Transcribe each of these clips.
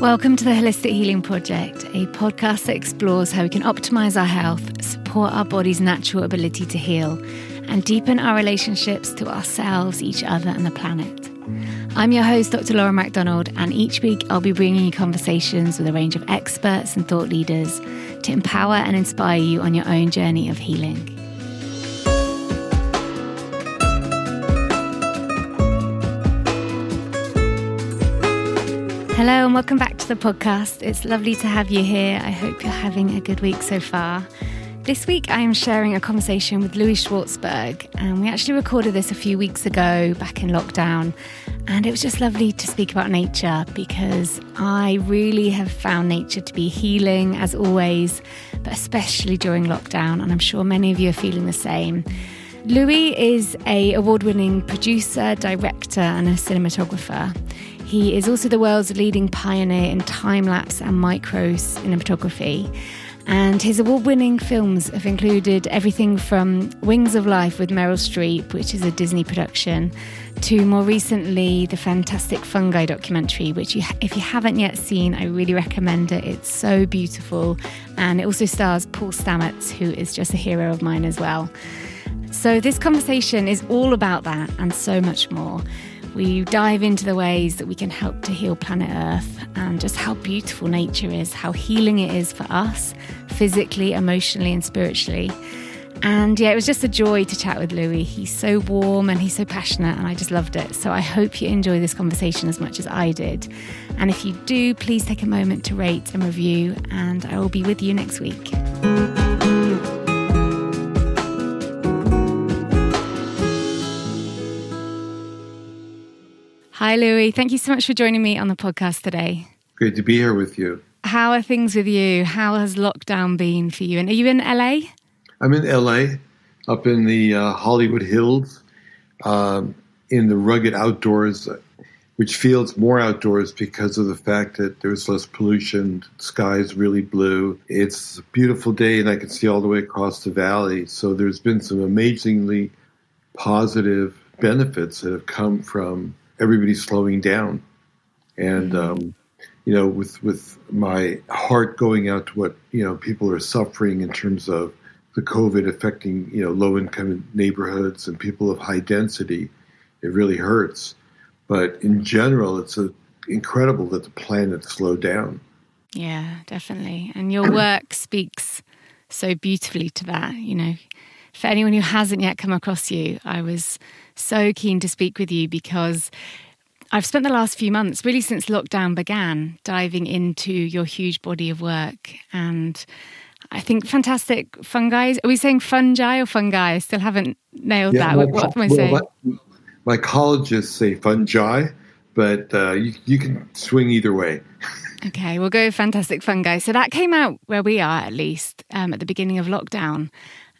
Welcome to the Holistic Healing Project, a podcast that explores how we can optimize our health, support our body's natural ability to heal, and deepen our relationships to ourselves, each other, and the planet. I'm your host, Dr. Laura MacDonald, and each week I'll be bringing you conversations with a range of experts and thought leaders to empower and inspire you on your own journey of healing. Hello, and welcome back to the podcast. It's lovely to have you here. I hope you're having a good week so far. This week, I am sharing a conversation with Louie Schwartzberg, and we actually recorded this a few weeks ago back in lockdown. And it was just lovely to speak about nature because I really have found nature to be healing as always, but especially during lockdown. And I'm sure many of you are feeling the same. Louie is a award-winning producer, director, and a cinematographer. He is also the world's leading pioneer in time lapse and micro cinematography. And his award winning films have included everything from Wings of Life with Meryl Streep, which is a Disney production, to more recently the fantastic Fungi documentary, which, you, if you haven't yet seen, I really recommend it. It's so beautiful. And it also stars Paul Stamets, who is just a hero of mine as well. So, this conversation is all about that and so much more. We dive into the ways that we can help to heal planet Earth and just how beautiful nature is, how healing it is for us, physically, emotionally, and spiritually. And yeah, it was just a joy to chat with Louie. He's so warm and he's so passionate, and I just loved it. So I hope you enjoy this conversation as much as I did. And if you do, please take a moment to rate and review, and I will be with you next week. Hi, Louie. Thank you so much for joining me on the podcast today. Great to be here with you. How are things with you? How has lockdown been for you? And are you in LA? I'm in LA, up in the uh, Hollywood Hills, um, in the rugged outdoors, which feels more outdoors because of the fact that there's less pollution. Sky is really blue. It's a beautiful day, and I can see all the way across the valley. So there's been some amazingly positive benefits that have come from everybody slowing down, and mm-hmm. um, you know, with with my heart going out to what you know people are suffering in terms of the COVID affecting you know low income neighborhoods and people of high density, it really hurts. But in general, it's a, incredible that the planet slowed down. Yeah, definitely. And your work speaks so beautifully to that. You know, for anyone who hasn't yet come across you, I was so keen to speak with you because I've spent the last few months, really since lockdown began, diving into your huge body of work. And I think fantastic fungi. Are we saying fungi or fungi? I still haven't nailed yeah, that. what am I saying? Well, my, colleges say fungi, but uh, you, you can swing either way. Okay, we'll go fantastic fungi. So that came out where we are, at least, um, at the beginning of lockdown.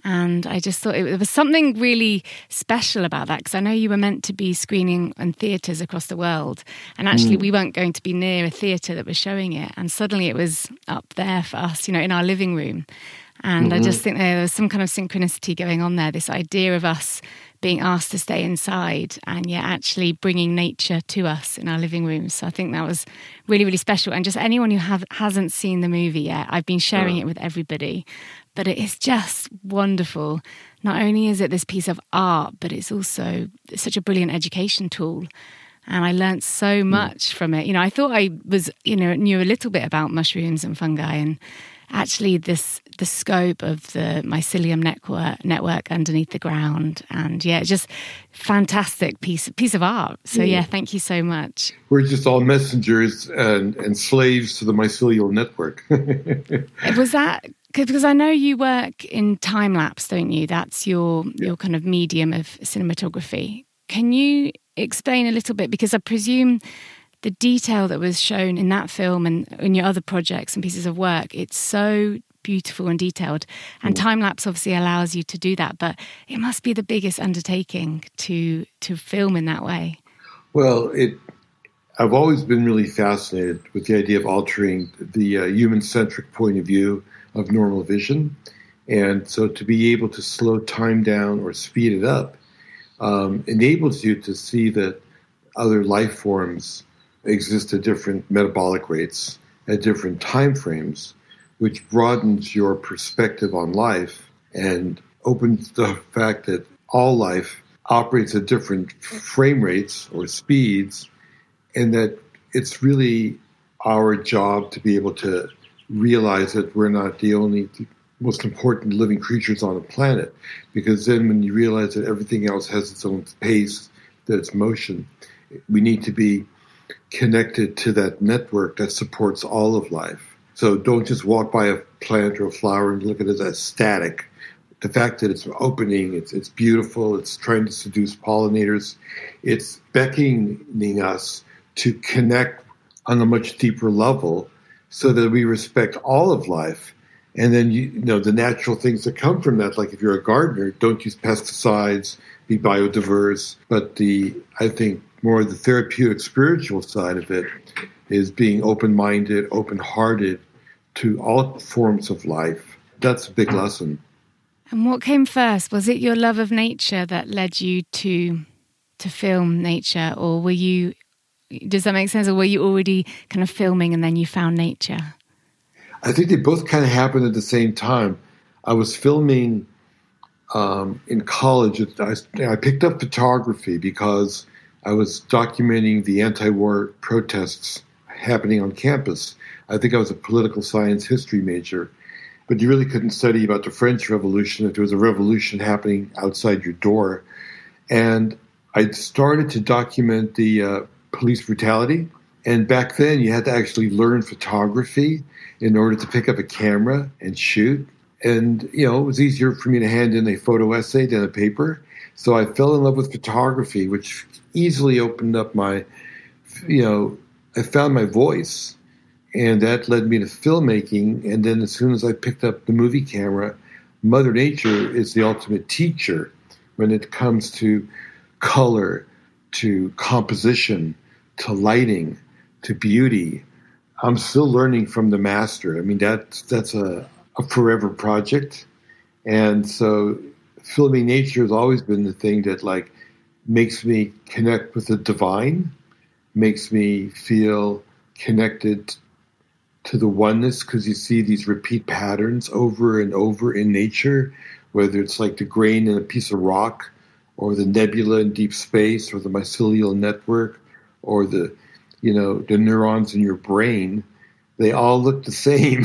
And I just thought it, there was something really special about that because I know you were meant to be screening in theatres across the world. And actually, mm. we weren't going to be near a theatre that was showing it. And suddenly it was up there for us, you know, in our living room. And mm-hmm. I just think there was some kind of synchronicity going on there this idea of us being asked to stay inside and yet actually bringing nature to us in our living rooms. So I think that was really, really special. And just anyone who have, hasn't seen the movie yet, I've been sharing it with everybody but it is just wonderful. Not only is it this piece of art, but it's also such a brilliant education tool. And I learned so hmm. much from it. You know, I thought I was, you know, knew a little bit about mushrooms and fungi, and actually this the scope of the mycelium network network underneath the ground and yeah just fantastic piece piece of art so mm. yeah thank you so much we're just all messengers and, and slaves to the mycelial network was that because I know you work in time lapse, don't you? That's your yeah. your kind of medium of cinematography. Can you explain a little bit? Because I presume the detail that was shown in that film and in your other projects and pieces of work, it's so beautiful and detailed. And mm. time lapse obviously allows you to do that, but it must be the biggest undertaking to to film in that way. Well, it. I've always been really fascinated with the idea of altering the uh, human centric point of view of normal vision. And so to be able to slow time down or speed it up um, enables you to see that other life forms exist at different metabolic rates at different time frames, which broadens your perspective on life and opens the fact that all life operates at different frame rates or speeds, and that it's really our job to be able to realize that we're not the only most important living creatures on the planet. Because then, when you realize that everything else has its own pace, that it's motion, we need to be connected to that network that supports all of life. So don't just walk by a plant or a flower and look at it as static. The fact that it's opening, it's, it's beautiful, it's trying to seduce pollinators, it's beckoning us to connect on a much deeper level so that we respect all of life. And then, you, you know, the natural things that come from that, like if you're a gardener, don't use pesticides, be biodiverse. But the, I think, more the therapeutic spiritual side of it is being open minded, open hearted to all forms of life. That's a big lesson. And what came first? Was it your love of nature that led you to to film nature, or were you? Does that make sense? Or were you already kind of filming and then you found nature? I think they both kind of happened at the same time. I was filming um, in college. I, I picked up photography because I was documenting the anti-war protests happening on campus. I think I was a political science history major, but you really couldn't study about the French Revolution if there was a revolution happening outside your door. And I started to document the uh, police brutality. And back then, you had to actually learn photography in order to pick up a camera and shoot. And, you know, it was easier for me to hand in a photo essay than a paper. So I fell in love with photography, which easily opened up my, you know, I found my voice. And that led me to filmmaking. And then as soon as I picked up the movie camera, Mother Nature is the ultimate teacher when it comes to color, to composition, to lighting, to beauty. I'm still learning from the master. I mean, that's that's a, a forever project. And so filming nature has always been the thing that like makes me connect with the divine, makes me feel connected to the oneness because you see these repeat patterns over and over in nature, whether it's like the grain in a piece of rock, or the nebula in deep space, or the mycelial network, or the you know the neurons in your brain. They all look the same,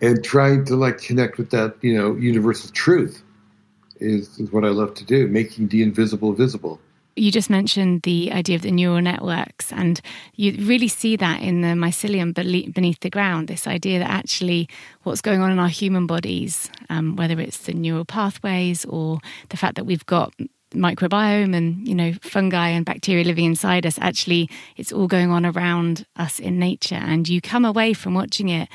and trying to like connect with that you know universal truth is, is what I love to do, making the invisible visible. You just mentioned the idea of the neural networks, and you really see that in the mycelium beneath the ground. This idea that actually what's going on in our human bodies, um, whether it's the neural pathways or the fact that we've got microbiome and you know fungi and bacteria living inside us actually it's all going on around us in nature and you come away from watching it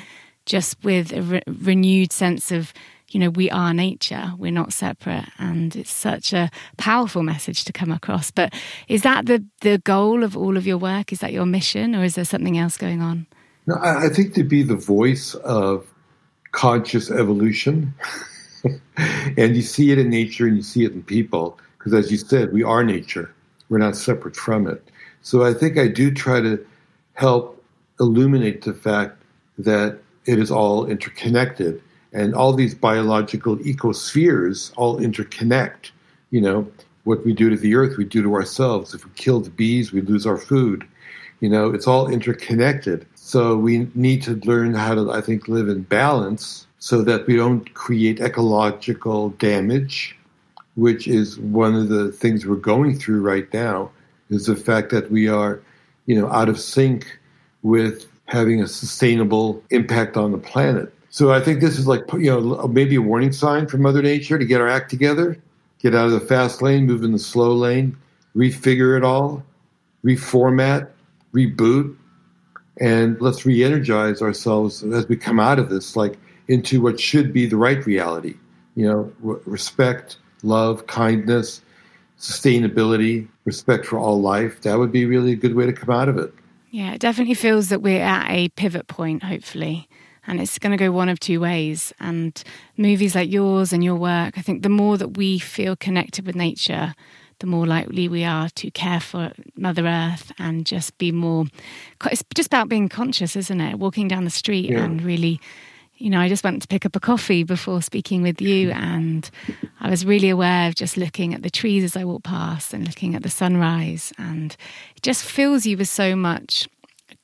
just with a re- renewed sense of you know, we are nature, we're not separate. And it's such a powerful message to come across. But is that the, the goal of all of your work? Is that your mission, or is there something else going on? No, I think to be the voice of conscious evolution. and you see it in nature and you see it in people. Because as you said, we are nature, we're not separate from it. So I think I do try to help illuminate the fact that it is all interconnected and all these biological ecospheres all interconnect. You know, what we do to the earth, we do to ourselves. If we kill the bees, we lose our food. You know, it's all interconnected. So we need to learn how to, I think, live in balance so that we don't create ecological damage, which is one of the things we're going through right now, is the fact that we are, you know, out of sync with having a sustainable impact on the planet. So I think this is like you know maybe a warning sign for Mother Nature to get our act together, get out of the fast lane, move in the slow lane, refigure it all, reformat, reboot, and let's re-energize ourselves as we come out of this, like into what should be the right reality. You know, respect, love, kindness, sustainability, respect for all life. That would be really a good way to come out of it. Yeah, it definitely feels that we're at a pivot point, hopefully and it's going to go one of two ways. And movies like yours and your work, I think the more that we feel connected with nature, the more likely we are to care for Mother Earth and just be more. It's just about being conscious, isn't it? Walking down the street yeah. and really. You know, I just went to pick up a coffee before speaking with you, and I was really aware of just looking at the trees as I walked past and looking at the sunrise. And it just fills you with so much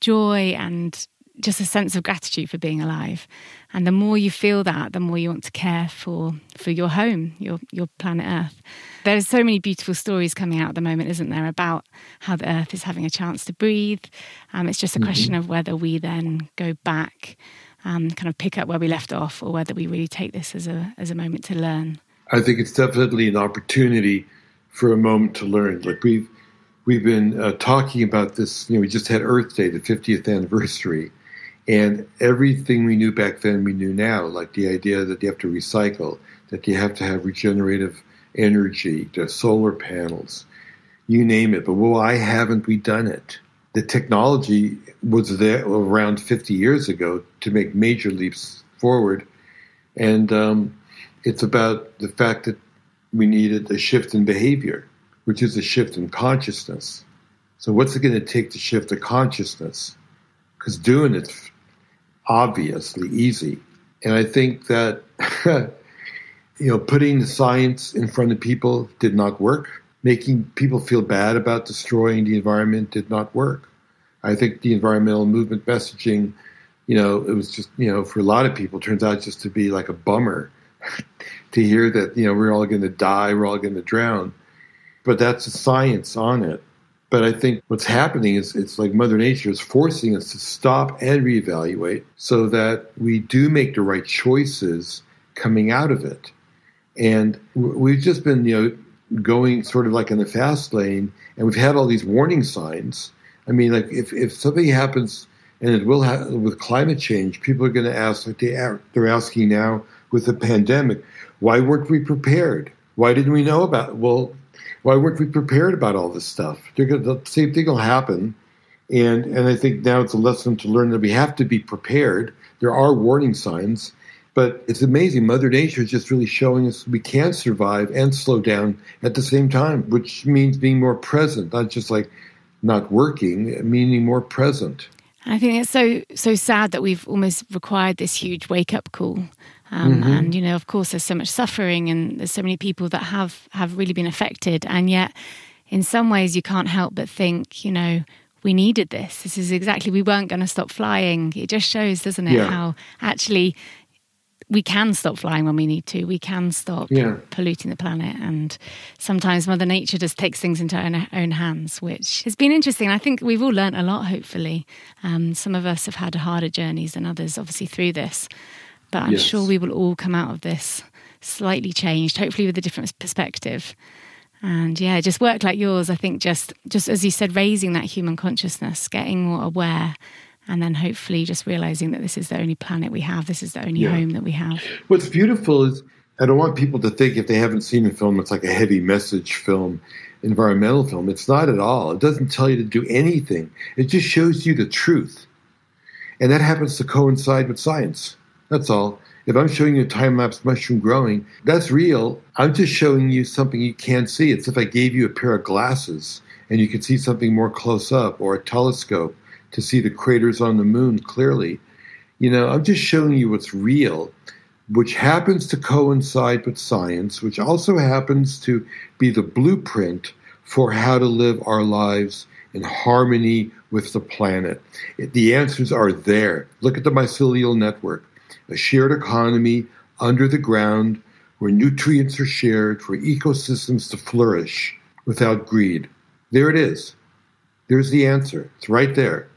joy and just a sense of gratitude for being alive. And the more you feel that, the more you want to care for for your home, your your planet Earth. There's so many beautiful stories coming out at the moment, isn't there, about how the Earth is having a chance to breathe. Um, it's just a question mm-hmm. of whether we then go back, um, kind of pick up where we left off, or whether we really take this as a as a moment to learn. I think it's definitely an opportunity for a moment to learn. Like we've we've been uh, talking about this. You know, we just had Earth Day, the 50th anniversary, and everything we knew back then, we knew now. Like the idea that you have to recycle, that you have to have regenerative energy, the solar panels, you name it. But why haven't we done it? The technology was there around 50 years ago to make major leaps forward, and um, it's about the fact that we needed a shift in behavior which is a shift in consciousness. So, what's it going to take to shift the consciousness? Because doing it's obviously easy. And I think that, you know, putting the science in front of people did not work. Making people feel bad about destroying the environment did not work. I think the environmental movement messaging, you know, it was just, you know, for a lot of people, turns out just to be like a bummer to hear that, you know, we're all going to die, we're all going to drown but that's the science on it. But I think what's happening is it's like Mother Nature is forcing us to stop and reevaluate so that we do make the right choices coming out of it. And we've just been, you know, going sort of like in the fast lane, and we've had all these warning signs. I mean, like if, if something happens, and it will happen with climate change, people are going to ask, like they are, they're asking now with the pandemic, why weren't we prepared? Why didn't we know about it? Well, why weren't we prepared about all this stuff? Gonna, the same thing will happen. And, and I think now it's a lesson to learn that we have to be prepared. There are warning signs, but it's amazing. Mother Nature is just really showing us we can survive and slow down at the same time, which means being more present, not just like not working, meaning more present. I think it's so so sad that we've almost required this huge wake up call um, mm-hmm. And you know, of course, there's so much suffering, and there's so many people that have have really been affected, and yet, in some ways, you can't help but think, you know, we needed this. This is exactly we weren't going to stop flying. It just shows, doesn't it, yeah. how actually we can stop flying when we need to. We can stop yeah. polluting the planet, and sometimes Mother Nature just takes things into her own, hands, which has been interesting. I think we've all learned a lot. Hopefully, um, some of us have had harder journeys than others, obviously through this. But I'm yes. sure we will all come out of this slightly changed, hopefully with a different perspective. And yeah, just work like yours. I think just just as you said, raising that human consciousness, getting more aware, and then hopefully just realizing that this is the only planet we have. This is the only yeah. home that we have. What's beautiful is I don't want people to think if they haven't seen a film, it's like a heavy message film, environmental film. It's not at all. It doesn't tell you to do anything. It just shows you the truth, and that happens to coincide with science. That's all. If I'm showing you a time lapse mushroom growing, that's real. I'm just showing you something you can't see. It's if I gave you a pair of glasses and you could see something more close up or a telescope to see the craters on the moon clearly. You know, I'm just showing you what's real, which happens to coincide with science, which also happens to be the blueprint for how to live our lives in harmony with the planet. The answers are there. Look at the mycelial network a shared economy under the ground where nutrients are shared for ecosystems to flourish without greed. There it is. There's the answer. It's right there.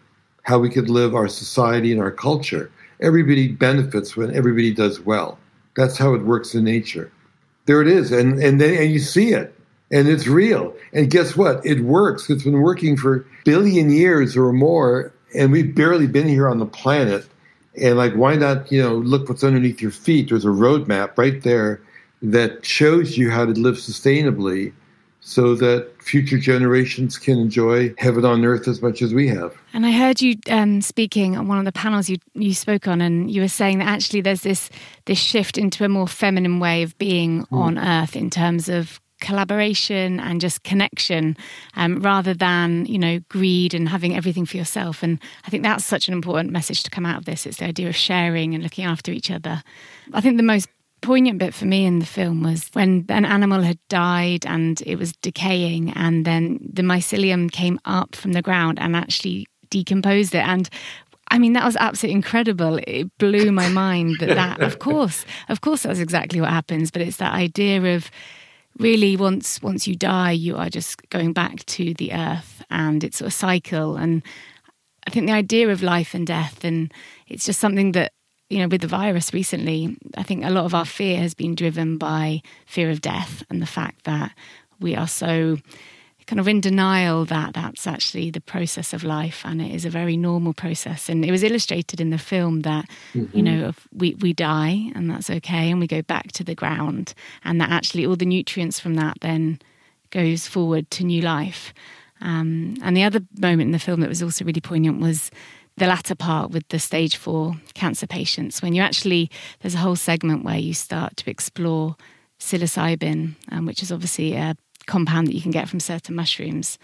How we could live our society and our culture. Everybody benefits when everybody does well. That's how it works in nature. There it is. And, and and you see it. And it's real. And guess what? It works. It's been working for billion years or more, and we've barely been here on the planet and like, why not, you know, look what's underneath your feet? There's a roadmap right there that shows you how to live sustainably so that future generations can enjoy heaven on earth as much as we have. And I heard you um, speaking on one of the panels you you spoke on, and you were saying that actually there's this this shift into a more feminine way of being mm. on earth in terms of collaboration and just connection um, rather than you know greed and having everything for yourself and i think that's such an important message to come out of this it's the idea of sharing and looking after each other i think the most poignant bit for me in the film was when an animal had died and it was decaying and then the mycelium came up from the ground and actually decomposed it and I mean, that was absolutely incredible. It blew my mind that that, of course, of course, that's exactly what happens. But it's that idea of really once once you die, you are just going back to the earth, and it's a cycle. And I think the idea of life and death, and it's just something that you know, with the virus recently, I think a lot of our fear has been driven by fear of death and the fact that we are so kind of in denial that that's actually the process of life and it is a very normal process. And it was illustrated in the film that, mm-hmm. you know, we, we die and that's okay and we go back to the ground and that actually all the nutrients from that then goes forward to new life. Um, and the other moment in the film that was also really poignant was the latter part with the stage four cancer patients, when you actually, there's a whole segment where you start to explore psilocybin, um, which is obviously a compound that you can get from certain mushrooms,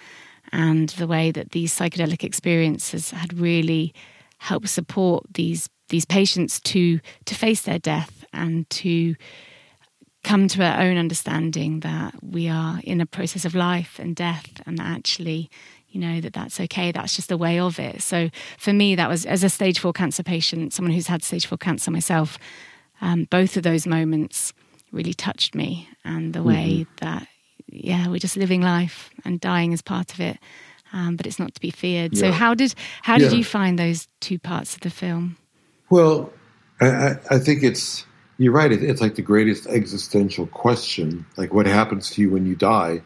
and the way that these psychedelic experiences had really helped support these these patients to to face their death and to come to our own understanding that we are in a process of life and death and actually you know that that's okay that's just a way of it so for me that was as a stage 4 cancer patient someone who's had stage 4 cancer myself um, both of those moments really touched me and the way mm-hmm. that yeah, we're just living life and dying is part of it. Um, but it's not to be feared. Yeah. So how did how did yeah. you find those two parts of the film? Well, I, I think it's you're right. it's like the greatest existential question, like what happens to you when you die.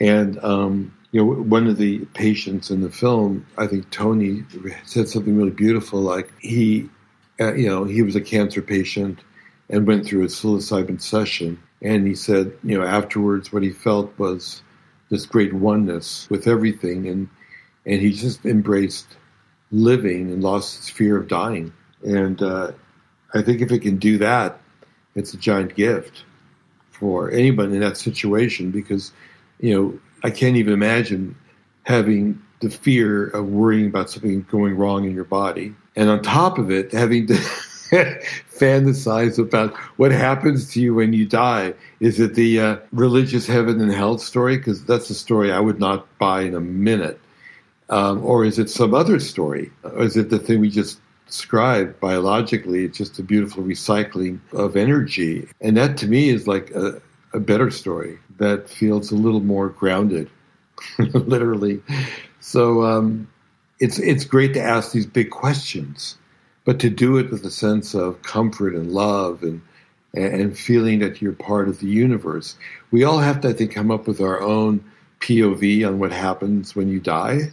And um, you know, one of the patients in the film, I think Tony said something really beautiful. Like he, uh, you know, he was a cancer patient and went through a psilocybin session, and he said, you know, afterwards, what he felt was this great oneness with everything, and and he just embraced living and lost his fear of dying. And uh, I think if it can do that, it's a giant gift for anyone in that situation because, you know, I can't even imagine having the fear of worrying about something going wrong in your body. And on top of it, having to fantasize about what happens to you when you die. Is it the uh, religious heaven and hell story? Because that's a story I would not buy in a minute. Um, or is it some other story? Or is it the thing we just described biologically? It's just a beautiful recycling of energy. And that to me is like a, a better story that feels a little more grounded, literally. So um, it's, it's great to ask these big questions but to do it with a sense of comfort and love and and feeling that you're part of the universe. We all have to, I think, come up with our own POV on what happens when you die.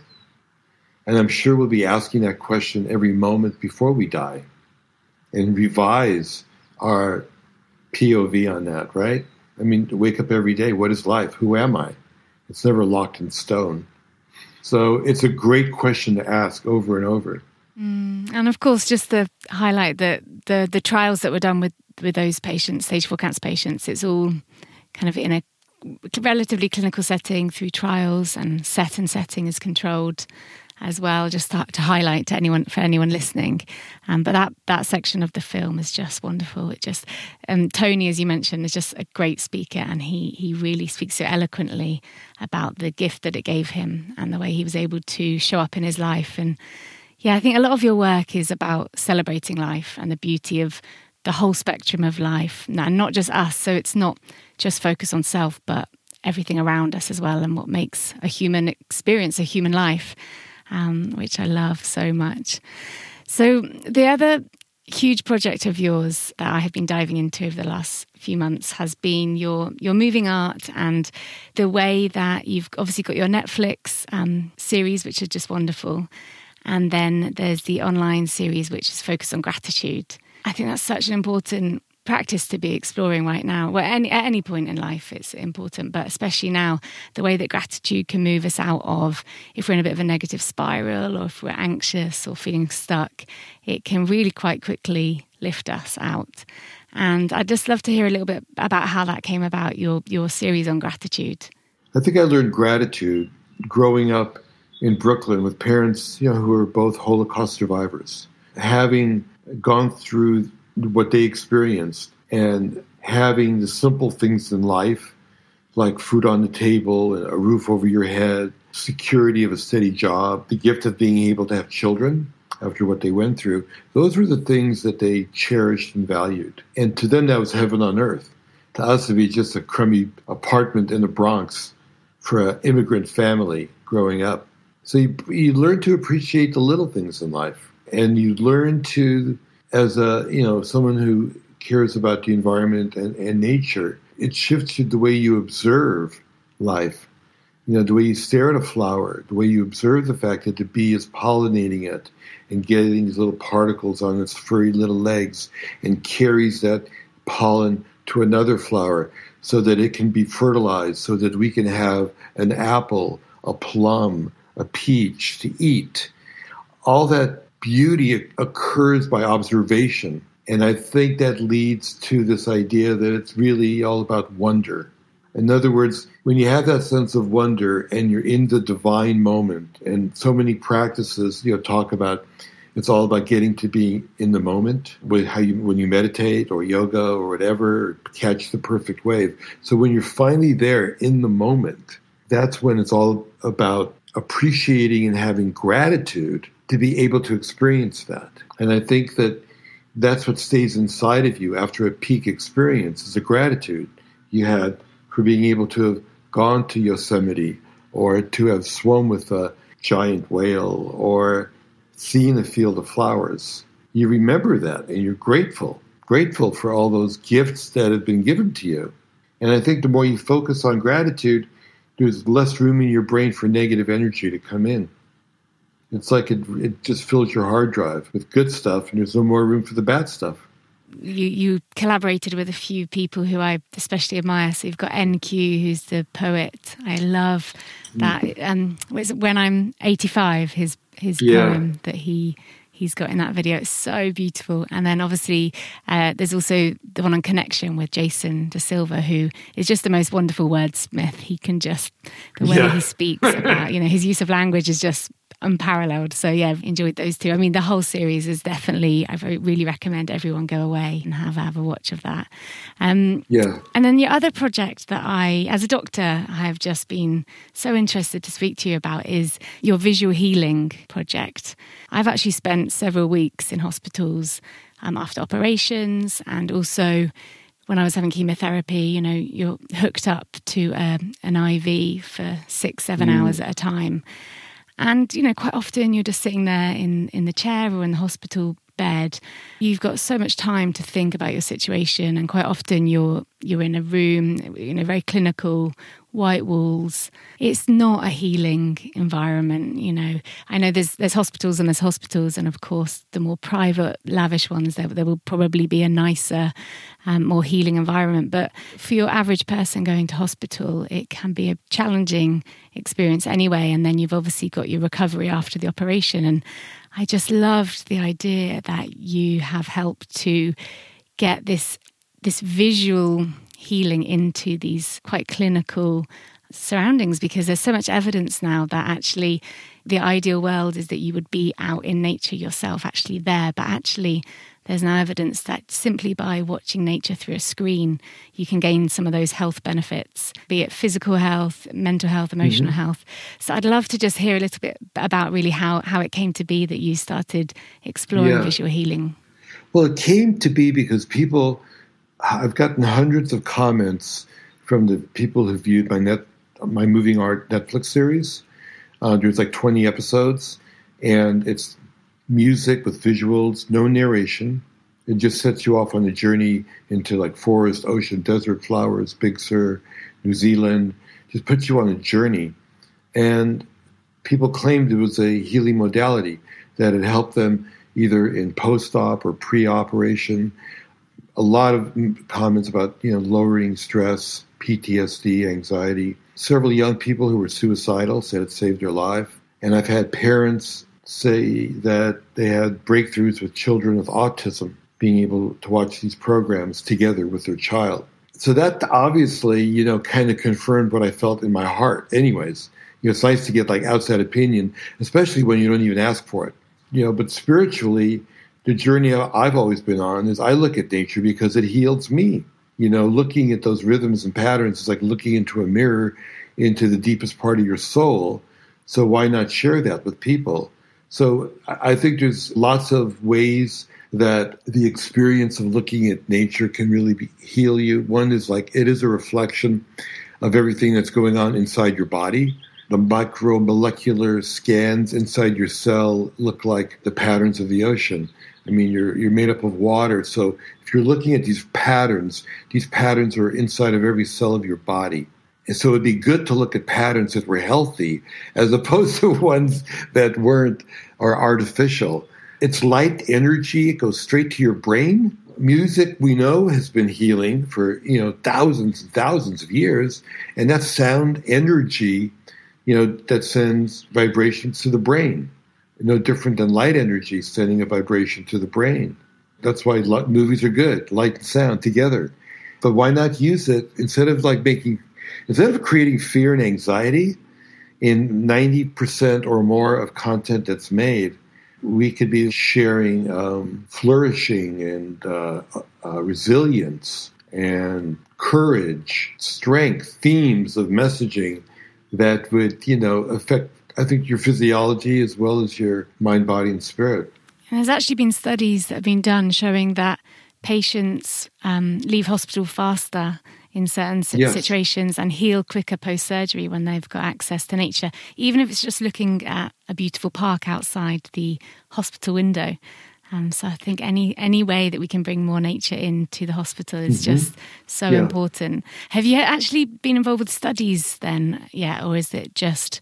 And I'm sure we'll be asking that question every moment before we die and revise our POV on that, right? I mean, wake up every day, what is life? Who am I? It's never locked in stone. So it's a great question to ask over and over. Mm, and of course, just to highlight that the the trials that were done with with those patients, stage four cancer patients, it's all kind of in a relatively clinical setting through trials, and set and setting is controlled as well. Just to, to highlight to anyone for anyone listening, um, but that that section of the film is just wonderful. It just um, Tony, as you mentioned, is just a great speaker, and he he really speaks so eloquently about the gift that it gave him and the way he was able to show up in his life and yeah, I think a lot of your work is about celebrating life and the beauty of the whole spectrum of life, and not just us. So it's not just focus on self, but everything around us as well, and what makes a human experience a human life, um, which I love so much. So the other huge project of yours that I have been diving into over the last few months has been your your moving art and the way that you've obviously got your Netflix um, series, which is just wonderful. And then there's the online series, which is focused on gratitude. I think that's such an important practice to be exploring right now. Well, any, at any point in life, it's important, but especially now, the way that gratitude can move us out of if we're in a bit of a negative spiral or if we're anxious or feeling stuck, it can really quite quickly lift us out. And I'd just love to hear a little bit about how that came about, your, your series on gratitude. I think I learned gratitude growing up in Brooklyn with parents you know, who were both Holocaust survivors. Having gone through what they experienced and having the simple things in life, like food on the table, a roof over your head, security of a steady job, the gift of being able to have children after what they went through, those were the things that they cherished and valued. And to them, that was heaven on earth. To us, it'd be just a crummy apartment in the Bronx for an immigrant family growing up. So you, you learn to appreciate the little things in life, and you learn to, as a you know someone who cares about the environment and, and nature, it shifts you the way you observe life. You know, the way you stare at a flower, the way you observe the fact that the bee is pollinating it and getting these little particles on its furry little legs and carries that pollen to another flower so that it can be fertilized, so that we can have an apple, a plum, a peach to eat. All that beauty occurs by observation. And I think that leads to this idea that it's really all about wonder. In other words, when you have that sense of wonder and you're in the divine moment, and so many practices, you know, talk about it's all about getting to be in the moment with how you when you meditate or yoga or whatever, or catch the perfect wave. So when you're finally there in the moment, that's when it's all about appreciating and having gratitude to be able to experience that. And I think that that's what stays inside of you after a peak experience is a gratitude you had for being able to have gone to Yosemite or to have swum with a giant whale or seen a field of flowers. You remember that and you're grateful, grateful for all those gifts that have been given to you. And I think the more you focus on gratitude, there's less room in your brain for negative energy to come in. It's like it, it just fills your hard drive with good stuff, and there's no more room for the bad stuff. You, you collaborated with a few people who I especially admire. So you've got NQ, who's the poet. I love that. Um, when I'm 85, his his yeah. poem that he he's got in that video. It's so beautiful. And then obviously, uh, there's also the one on connection with Jason De Silva, who is just the most wonderful wordsmith. He can just the way yeah. he speaks about, you know, his use of language is just unparalleled. So yeah, enjoyed those two. I mean, the whole series is definitely. I really recommend everyone go away and have have a watch of that. Um, yeah. And then the other project that I, as a doctor, I have just been so interested to speak to you about is your visual healing project. I've actually spent several weeks in hospitals um, after operations and also when I was having chemotherapy, you know, you're hooked up to um, an IV for six, seven mm. hours at a time. And, you know, quite often you're just sitting there in, in the chair or in the hospital bed. You've got so much time to think about your situation, and quite often you're you're in a room, you know, very clinical, white walls. It's not a healing environment, you know. I know there's there's hospitals and there's hospitals, and of course, the more private, lavish ones, there, there will probably be a nicer, um, more healing environment. But for your average person going to hospital, it can be a challenging experience anyway. And then you've obviously got your recovery after the operation. And I just loved the idea that you have helped to get this this visual healing into these quite clinical surroundings because there's so much evidence now that actually the ideal world is that you would be out in nature yourself, actually there, but actually there's now evidence that simply by watching nature through a screen, you can gain some of those health benefits, be it physical health, mental health, emotional mm-hmm. health. So I'd love to just hear a little bit about really how, how it came to be that you started exploring yeah. visual healing. Well, it came to be because people I've gotten hundreds of comments from the people who viewed my net my moving art Netflix series. Uh, there's like 20 episodes, and it's music with visuals, no narration. It just sets you off on a journey into like forest, ocean, desert, flowers, Big Sur, New Zealand. Just puts you on a journey, and people claimed it was a healing modality that it helped them either in post-op or pre-operation a lot of comments about you know lowering stress, PTSD, anxiety. Several young people who were suicidal said it saved their life, and I've had parents say that they had breakthroughs with children with autism, being able to watch these programs together with their child. So that obviously, you know, kind of confirmed what I felt in my heart, anyways. You know, it's nice to get like outside opinion, especially when you don't even ask for it. You know, but spiritually, the journey I've always been on is I look at nature because it heals me. You know, looking at those rhythms and patterns is like looking into a mirror into the deepest part of your soul. So why not share that with people? So I think there's lots of ways that the experience of looking at nature can really be, heal you. One is like it is a reflection of everything that's going on inside your body. The micromolecular scans inside your cell look like the patterns of the ocean. I mean, you're you're made up of water, so if you're looking at these patterns, these patterns are inside of every cell of your body. And so it'd be good to look at patterns that were healthy as opposed to ones that weren't or artificial. It's light energy, it goes straight to your brain. Music, we know, has been healing for, you know, thousands and thousands of years. And that's sound energy, you know, that sends vibrations to the brain. No different than light energy sending a vibration to the brain. That's why movies are good, light and sound together. But why not use it instead of like making Instead of creating fear and anxiety in 90% or more of content that's made, we could be sharing um, flourishing and uh, uh, resilience and courage, strength, themes of messaging that would, you know, affect, I think, your physiology as well as your mind, body, and spirit. And there's actually been studies that have been done showing that patients um, leave hospital faster in certain yes. situations and heal quicker post surgery when they've got access to nature, even if it's just looking at a beautiful park outside the hospital window. Um, so I think any any way that we can bring more nature into the hospital is mm-hmm. just so yeah. important. Have you actually been involved with studies then? Yeah, or is it just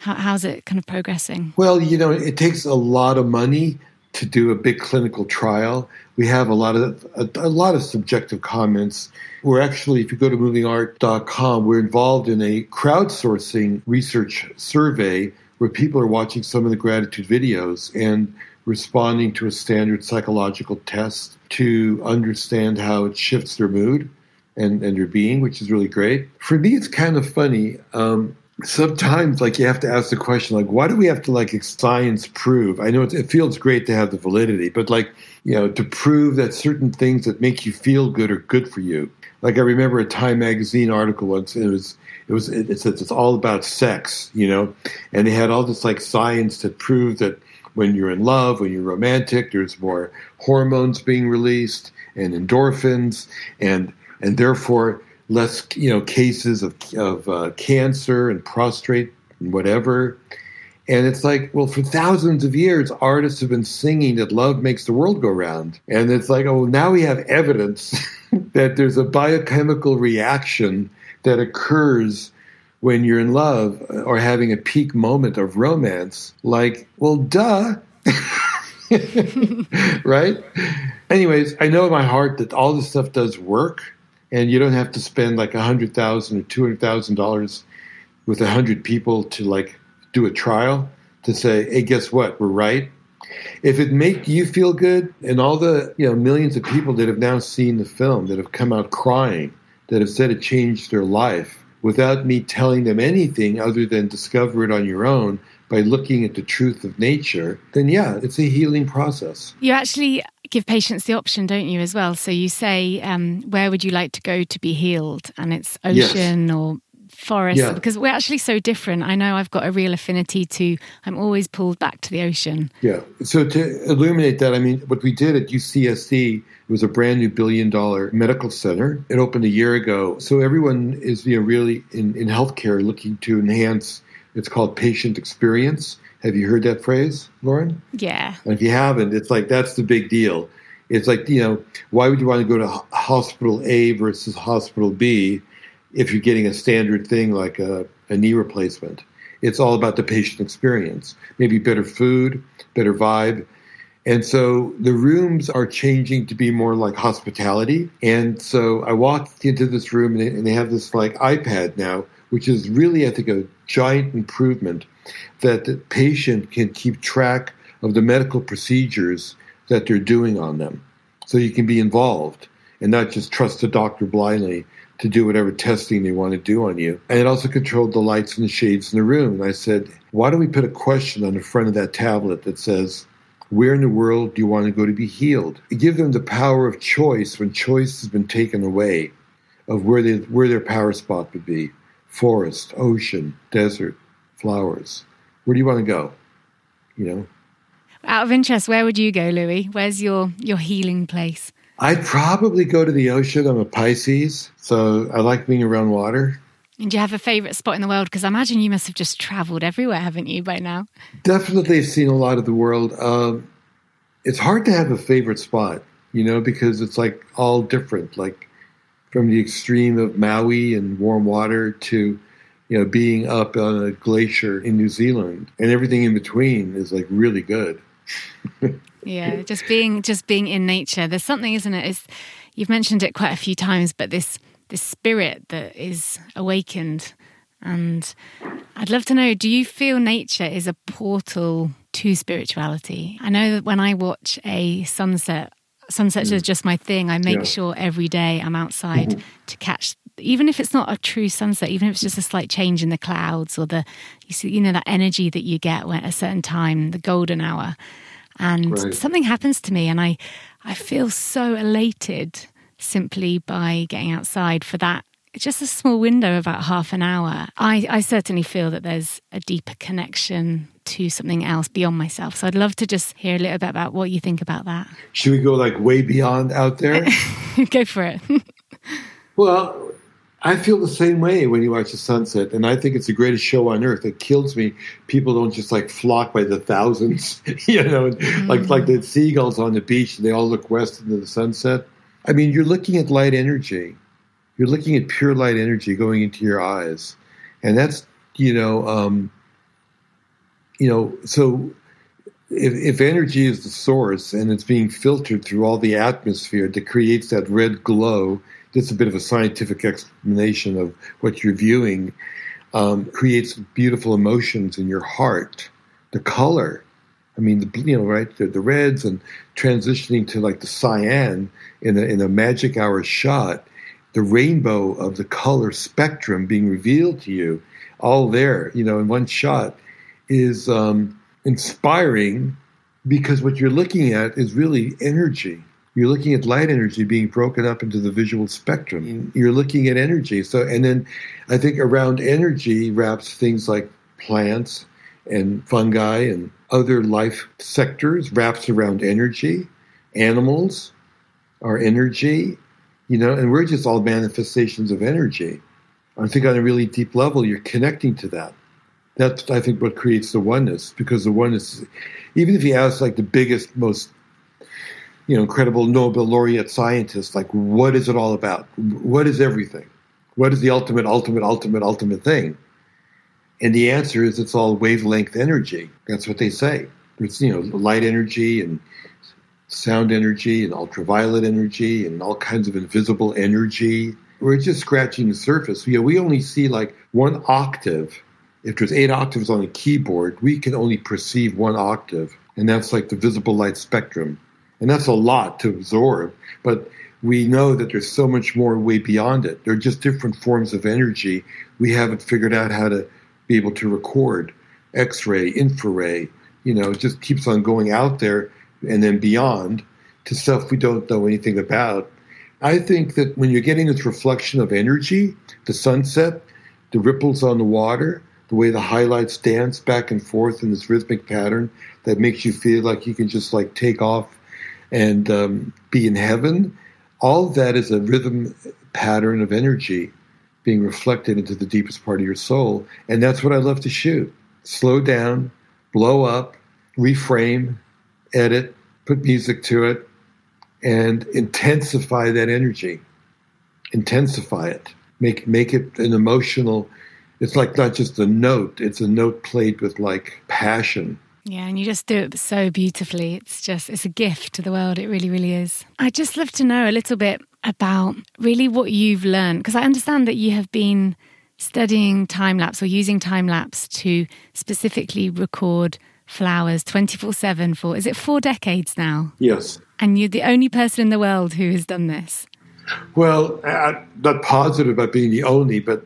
how, how's it kind of progressing? Well, you know, it takes a lot of money to do a big clinical trial. We have a lot of a, a, lot of subjective comments. We're actually, if you go to movingart.com, we're involved in a crowdsourcing research survey where people are watching some of the gratitude videos and responding to a standard psychological test to understand how it shifts their mood and, and their being, which is really great. For me, it's kind of funny. Um, sometimes like you have to ask the question like why do we have to like science prove? I know it feels great to have the validity but like you know to prove that certain things that make you feel good are good for you. Like i remember a time magazine article once it was it was it, says it's all about sex you know? And they had all this like science to prove that when you're in love when you're romantic there's more hormones being released and endorphins and and therefore less you know cases of of uh, cancer and prostate and whatever. And it's like, well, for thousands of years, artists have been singing that love makes the world go round. And it's like, oh, now we have evidence that there's a biochemical reaction that occurs when you're in love or having a peak moment of romance. Like, well, duh. right? Anyways, I know in my heart that all this stuff does work and you don't have to spend like a hundred thousand or two hundred thousand dollars with a hundred people to like do a trial to say, hey, guess what? We're right. If it make you feel good, and all the you know millions of people that have now seen the film that have come out crying, that have said it changed their life, without me telling them anything other than discover it on your own by looking at the truth of nature, then yeah, it's a healing process. You actually give patients the option, don't you, as well? So you say, um, where would you like to go to be healed? And it's ocean yes. or forest yeah. because we're actually so different. I know I've got a real affinity to, I'm always pulled back to the ocean. Yeah. So to illuminate that, I mean, what we did at UCSD it was a brand new billion dollar medical center. It opened a year ago. So everyone is you know, really in, in healthcare looking to enhance, it's called patient experience. Have you heard that phrase, Lauren? Yeah. And if you haven't, it's like that's the big deal. It's like, you know, why would you want to go to hospital A versus hospital B if you're getting a standard thing like a, a knee replacement? It's all about the patient experience. Maybe better food, better vibe. And so the rooms are changing to be more like hospitality. And so I walked into this room and they, and they have this like iPad now, which is really, I think, a giant improvement that the patient can keep track of the medical procedures that they're doing on them. so you can be involved and not just trust the doctor blindly to do whatever testing they want to do on you. And it also controlled the lights and the shades in the room. And I said, why don't we put a question on the front of that tablet that says, where in the world do you want to go to be healed? Give them the power of choice when choice has been taken away of where, they, where their power spot would be forest, ocean, desert, flowers. Where do you want to go? You know? Out of interest, where would you go, Louie? Where's your, your healing place? I'd probably go to the ocean. I'm a Pisces, so I like being around water. And do you have a favorite spot in the world? Because I imagine you must have just traveled everywhere, haven't you, by now? Definitely have seen a lot of the world. Um, it's hard to have a favorite spot, you know, because it's like all different. Like from the extreme of Maui and warm water to, you know, being up on a glacier in New Zealand, and everything in between is like really good. yeah, just being just being in nature. There's something, isn't it? It's, you've mentioned it quite a few times, but this this spirit that is awakened. And I'd love to know do you feel nature is a portal to spirituality? I know that when I watch a sunset, sunsets mm. is just my thing. I make yeah. sure every day I'm outside mm-hmm. to catch even if it's not a true sunset, even if it's just a slight change in the clouds or the you see, you know, that energy that you get when at a certain time, the golden hour. And right. something happens to me and I I feel so elated simply by getting outside for that just a small window about half an hour I, I certainly feel that there's a deeper connection to something else beyond myself so i'd love to just hear a little bit about what you think about that should we go like way beyond out there go for it well I feel the same way when you watch the sunset, and I think it's the greatest show on earth. It kills me. People don't just like flock by the thousands, you know, mm. like like the seagulls on the beach. They all look west into the sunset. I mean, you're looking at light energy. You're looking at pure light energy going into your eyes, and that's you know, um, you know. So, if, if energy is the source and it's being filtered through all the atmosphere that creates that red glow, that's a bit of a scientific explanation of what you're viewing. Um, creates beautiful emotions in your heart. The color, I mean, the, you know, right, the, the reds and transitioning to like the cyan in a, in a magic hour shot, the rainbow of the color spectrum being revealed to you, all there, you know, in one shot, is um, inspiring because what you're looking at is really energy. You're looking at light energy being broken up into the visual spectrum. You're looking at energy. So, and then I think around energy wraps things like plants and fungi and other life sectors wraps around energy, animals, are energy, you know, and we're just all manifestations of energy. I think on a really deep level, you're connecting to that. That's, I think, what creates the oneness, because the oneness, even if you ask like the biggest, most, you know, incredible Nobel laureate scientists, like, what is it all about? What is everything? What is the ultimate, ultimate, ultimate, ultimate thing? And the answer is it's all wavelength energy. That's what they say. It's, you know, light energy and sound energy and ultraviolet energy and all kinds of invisible energy. We're just scratching the surface. You know, we only see like one octave. If there's eight octaves on a keyboard, we can only perceive one octave, and that's like the visible light spectrum. And that's a lot to absorb, but we know that there's so much more way beyond it. They're just different forms of energy. We haven't figured out how to be able to record X ray, infrared, you know, it just keeps on going out there and then beyond to stuff we don't know anything about. I think that when you're getting this reflection of energy, the sunset, the ripples on the water, the way the highlights dance back and forth in this rhythmic pattern that makes you feel like you can just like take off and um, be in heaven, all of that is a rhythm pattern of energy being reflected into the deepest part of your soul. And that's what I love to shoot. Slow down, blow up, reframe, edit, put music to it, and intensify that energy. Intensify it. Make make it an emotional. It's like not just a note; it's a note played with like passion. Yeah, and you just do it so beautifully. It's just it's a gift to the world. It really, really is. I'd just love to know a little bit about really what you've learned because I understand that you have been studying time lapse or using time lapse to specifically record flowers 24 7 for, is it four decades now? Yes. And you're the only person in the world who has done this. Well, I'm not positive about being the only, but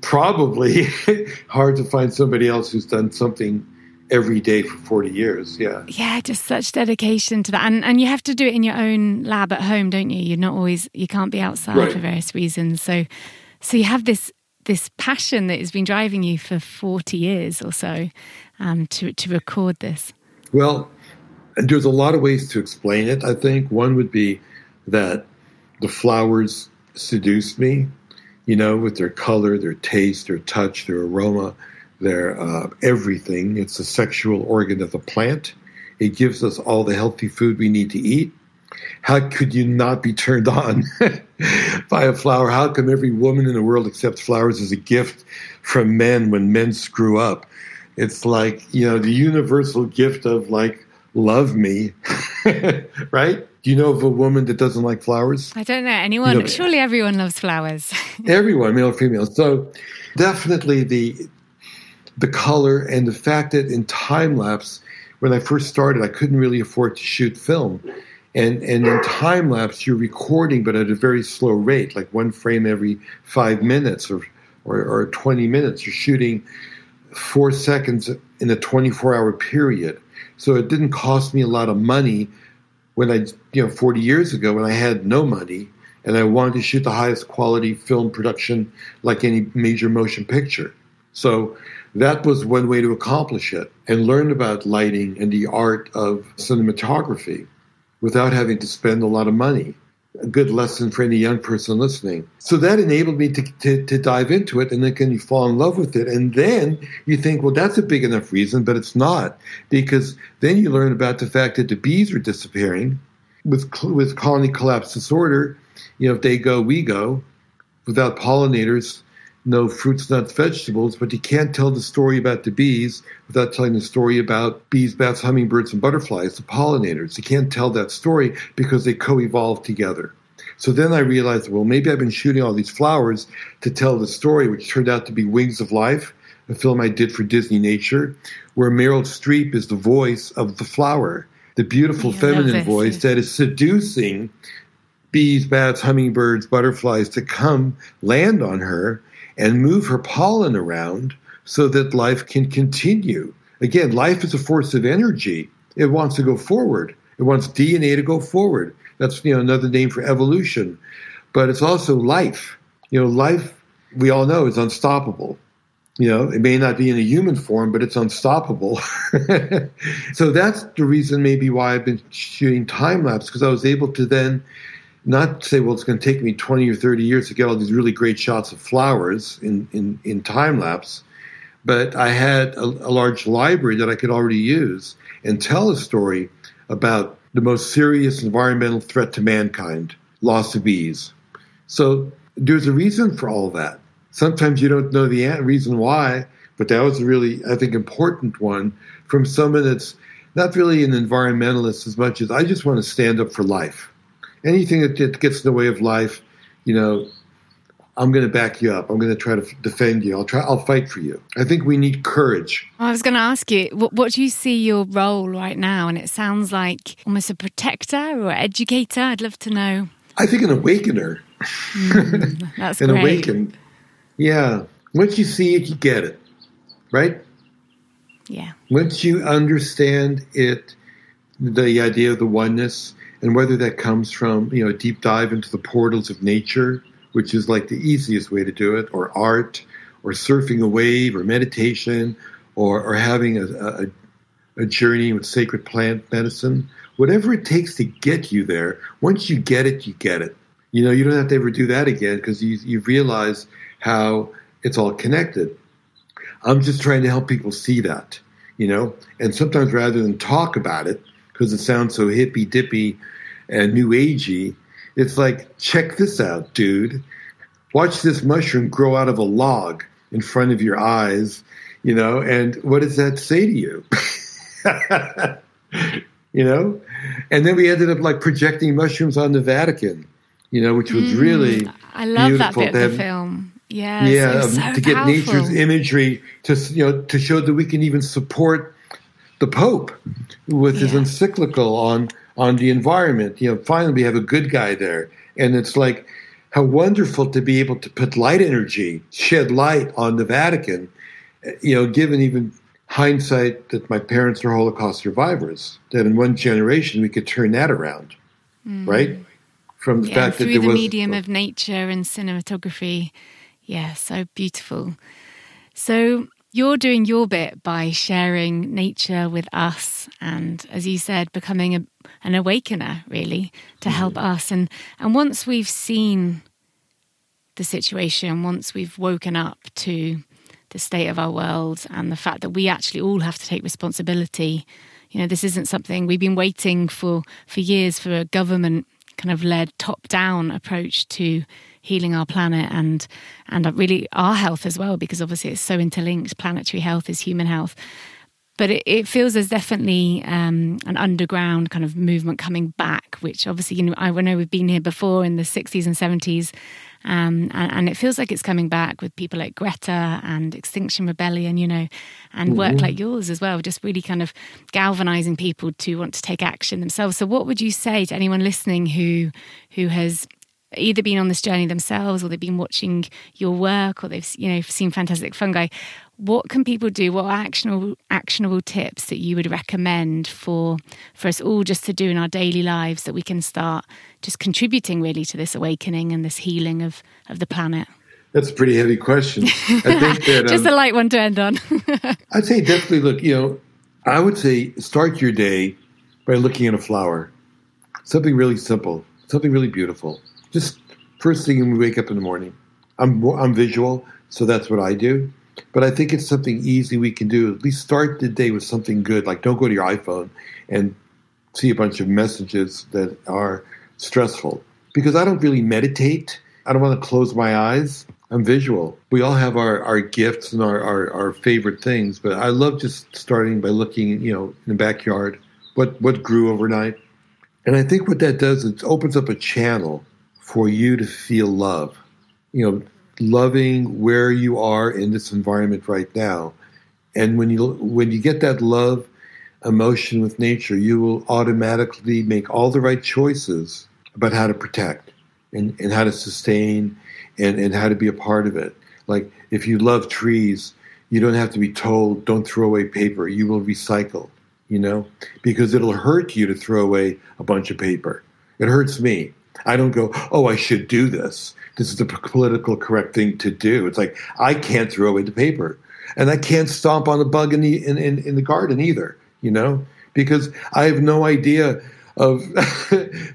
probably hard to find somebody else who's done something every day for 40 years. Yeah. Yeah, just such dedication to that. And and you have to do it in your own lab at home, don't you? You're not always you can't be outside right. for various reasons. So so you have this this passion that has been driving you for 40 years or so um, to to record this. Well, there's a lot of ways to explain it, I think. One would be that the flowers seduced me, you know, with their color, their taste, their touch, their aroma, their uh, everything. It's a sexual organ of the plant. It gives us all the healthy food we need to eat. How could you not be turned on by a flower? How come every woman in the world accepts flowers as a gift from men when men screw up? It's like, you know, the universal gift of like, love me, right? Do you know of a woman that doesn't like flowers? I don't know anyone. You know, Surely everyone loves flowers. everyone, male, or female. So definitely the the color and the fact that in time lapse, when I first started, I couldn't really afford to shoot film. And, and in time lapse, you're recording, but at a very slow rate, like one frame every five minutes or, or, or 20 minutes. You're shooting four seconds in a 24 hour period. So it didn't cost me a lot of money when I, you know, 40 years ago when I had no money and I wanted to shoot the highest quality film production like any major motion picture. So that was one way to accomplish it and learn about lighting and the art of cinematography without having to spend a lot of money. A good lesson for any young person listening. So that enabled me to, to, to dive into it, and then can you fall in love with it? And then you think, well, that's a big enough reason, but it's not, because then you learn about the fact that the bees are disappearing with with colony collapse disorder. You know, if they go, we go. Without pollinators, no fruits, nuts, vegetables, but you can't tell the story about the bees without telling the story about bees, bats, hummingbirds, and butterflies, the pollinators. You can't tell that story because they co evolved together. So then I realized, well, maybe I've been shooting all these flowers to tell the story, which turned out to be Wings of Life, a film I did for Disneynature, where Meryl Streep is the voice of the flower, the beautiful feminine voice that is seducing bees, bats, hummingbirds, butterflies to come land on her and move her pollen around so that life can continue. Again, life is a force of energy. It wants to go forward. It wants DNA to go forward. That's you know another name for evolution. But it's also life. You know, life we all know is unstoppable. You know, it may not be in a human form, but it's unstoppable. so that's the reason maybe why I've been shooting time lapse because I was able to then not say, well, it's going to take me 20 or 30 years to get all these really great shots of flowers in, in, in time lapse, but I had a, a large library that I could already use and tell a story about the most serious environmental threat to mankind loss of bees. So there's a reason for all that. Sometimes you don't know the reason why, but that was a really, I think, important one from someone that's not really an environmentalist as much as I just want to stand up for life anything that, gets in the way of life, you know, I'm going to back you up. I'm going to try to defend you. I'll try. I'll fight for you. I think we need courage. I was going to ask you, what, what, do you see your role right now? And it sounds like almost a protector or educator. I'd love to know. I think an awakener. Mm, that's an great. awaken. Yeah. Once you see it, you get it. Right. Yeah. Once you understand it, the idea of the oneness, and whether that comes from you know a deep dive into the portals of nature, which is like the easiest way to do it, or art, or surfing a wave, or meditation, or or having a, a, a journey with sacred plant medicine, whatever it takes to get you there. Once you get it, you get it. You know, you don't have to ever do that again because you you realize how it's all connected. I'm just trying to help people see that, you know, and sometimes rather than talk about it, because it sounds so hippy dippy and new agey. It's like, check this out, dude. Watch this mushroom grow out of a log in front of your eyes, you know, and what does that say to you? you know? And then we ended up like projecting mushrooms on the Vatican, you know, which was mm, really I love beautiful that bit of the film. Yeah, yeah, so, um, so to get powerful. nature's imagery to you know to show that we can even support the Pope with yeah. his encyclical on on the environment. You know, finally we have a good guy there, and it's like how wonderful to be able to put light energy, shed light on the Vatican. You know, given even hindsight that my parents are Holocaust survivors, that in one generation we could turn that around, mm. right? From the yeah, fact that through the was, medium of nature and cinematography, yeah, so beautiful. So you're doing your bit by sharing nature with us, and as you said, becoming a, an awakener, really, to help mm. us. And and once we've seen the situation, once we've woken up to the state of our world and the fact that we actually all have to take responsibility. You know, this isn't something we've been waiting for for years for a government kind of led top down approach to healing our planet and and really our health as well because obviously it's so interlinked planetary health is human health but it, it feels there's definitely um, an underground kind of movement coming back which obviously you know I know we've been here before in the 60s and 70s um, and, and, it feels like it's coming back with people like Greta and Extinction Rebellion, you know, and mm-hmm. work like yours as well, just really kind of galvanizing people to want to take action themselves. So, what would you say to anyone listening who who has either been on this journey themselves or they've been watching your work or they've you know seen fantastic fungi. What can people do? What are actionable actionable tips that you would recommend for for us all just to do in our daily lives that we can start just contributing really to this awakening and this healing of of the planet? That's a pretty heavy question. I think that just um, a light one to end on. I'd say definitely look you know i would say start your day by looking at a flower. Something really simple something really beautiful just first thing when we wake up in the morning. I'm I'm visual, so that's what I do. But I think it's something easy we can do. At least start the day with something good. Like don't go to your iPhone and see a bunch of messages that are stressful. Because I don't really meditate. I don't want to close my eyes. I'm visual. We all have our, our gifts and our, our, our favorite things, but I love just starting by looking, you know, in the backyard, what what grew overnight. And I think what that does, it opens up a channel for you to feel love. You know, loving where you are in this environment right now. And when you when you get that love emotion with nature, you will automatically make all the right choices about how to protect and, and how to sustain and, and how to be a part of it. Like if you love trees, you don't have to be told don't throw away paper. You will recycle, you know, because it'll hurt you to throw away a bunch of paper. It hurts me. I don't go, oh, I should do this. This is the political correct thing to do. It's like I can't throw away the paper, and I can't stomp on a bug in the in, in, in the garden either. You know, because I have no idea of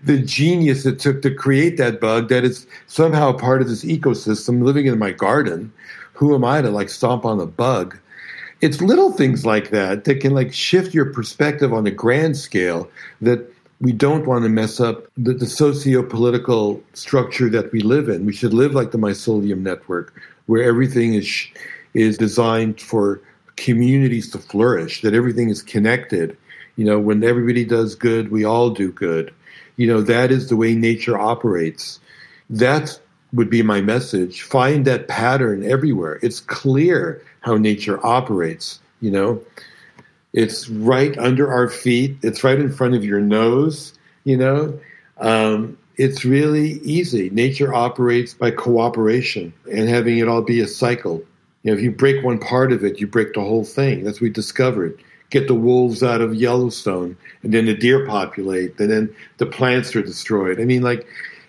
the genius it took to create that bug that is somehow part of this ecosystem living in my garden. Who am I to like stomp on a bug? It's little things like that that can like shift your perspective on the grand scale that we don't want to mess up the, the socio-political structure that we live in. We should live like the mycelium network, where everything is is designed for communities to flourish, that everything is connected. You know, when everybody does good, we all do good. You know, that is the way nature operates. That would be my message. Find that pattern everywhere. It's clear how nature operates, you know. It's right under our feet. It's right in front of your nose. You know, um, it's really easy. Nature operates by cooperation and having it all be a cycle. You know, if you break one part of it, you break the whole thing. That's what we discovered. Get the wolves out of Yellowstone, and then the deer populate, and then the plants are destroyed. I mean, like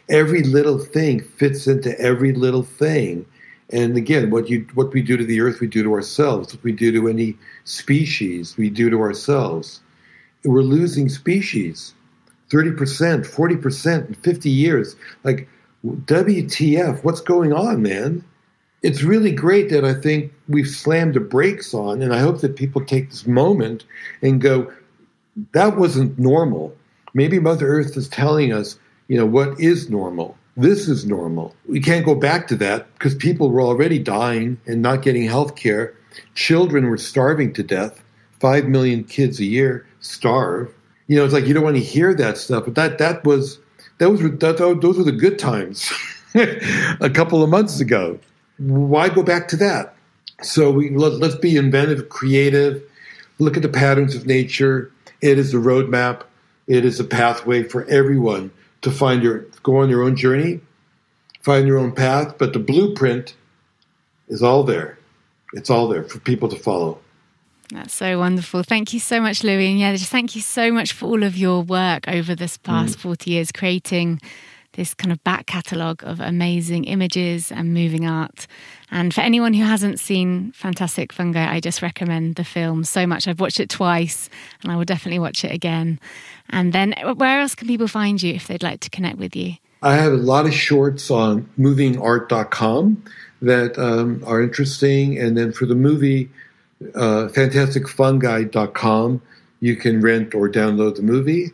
every little thing fits into every little thing. And again, what you what we do to the earth, we do to ourselves. What we do to any species, we do to ourselves. We're losing species, thirty percent, forty percent in fifty years. Like, WTF? What's going on, man? It's really great that I think we've slammed the brakes on, and I hope that people take this moment and go, "That wasn't normal." Maybe Mother Earth is telling us, you know, what is normal this is normal. We can't go back to that because people were already dying and not getting health care. Children were starving to death. Five million kids a year starve. You know, it's like you don't want to hear that stuff, but that that was that was that, those were the good times a couple of months ago. Why go back to that? So we let, let's be inventive, creative. look at the patterns of nature. It is a roadmap. It is a pathway for everyone to find your go on your own journey, find your own path. But the blueprint is all there. It's all there for people to follow. That's so wonderful. Thank you so much, Louie. And yeah, just thank you so much for all of your work over this past mm. 40 years, creating this kind of back catalogue of amazing images and moving art. And for anyone who hasn't seen Fantastic Fungi, I just recommend the film so much. I've watched it twice and I will definitely watch it again. And then where else can people find you if they'd like to connect with you? I have a lot of shorts on movingart.com that um, are interesting. And then for the movie, uh, fantasticfungi.com, you can rent or download the movie.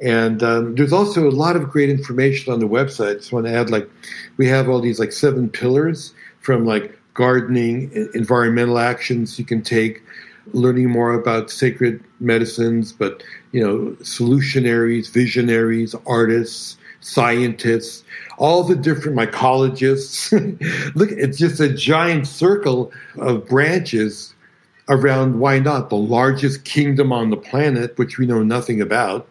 And um, there's also a lot of great information on the website. I just want to add, like, we have all these like seven pillars from like gardening, environmental actions you can take, learning more about sacred medicines, but you know, solutionaries, visionaries, artists, scientists, all the different mycologists. Look, it's just a giant circle of branches around why not the largest kingdom on the planet, which we know nothing about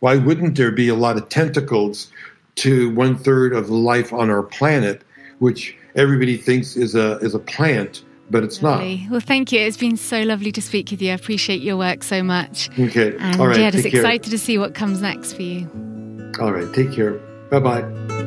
why wouldn't there be a lot of tentacles to one third of the life on our planet, which everybody thinks is a is a plant, but it's lovely. not. Well, thank you. It's been so lovely to speak with you. I appreciate your work so much. Okay. And All right. yeah, just excited to see what comes next for you. All right. Take care. Bye bye.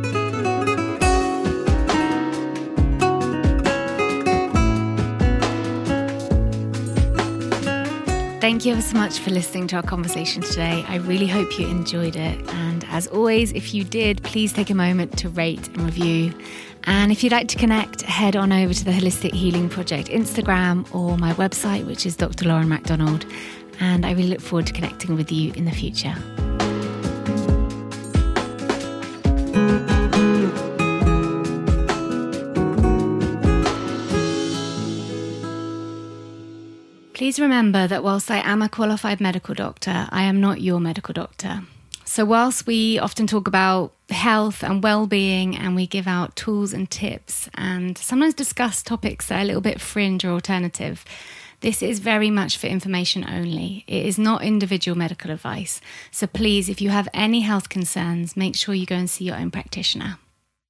Thank you ever so much for listening to our conversation today. I really hope you enjoyed it. And as always, if you did, please take a moment to rate and review. And if you'd like to connect, head on over to the Holistic Healing Project Instagram or my website, which is Dr. Lauren MacDonald. And I really look forward to connecting with you in the future. Please remember that whilst I am a qualified medical doctor, I am not your medical doctor. So, whilst we often talk about health and well being and we give out tools and tips and sometimes discuss topics that are a little bit fringe or alternative, this is very much for information only. It is not individual medical advice. So, please, if you have any health concerns, make sure you go and see your own practitioner.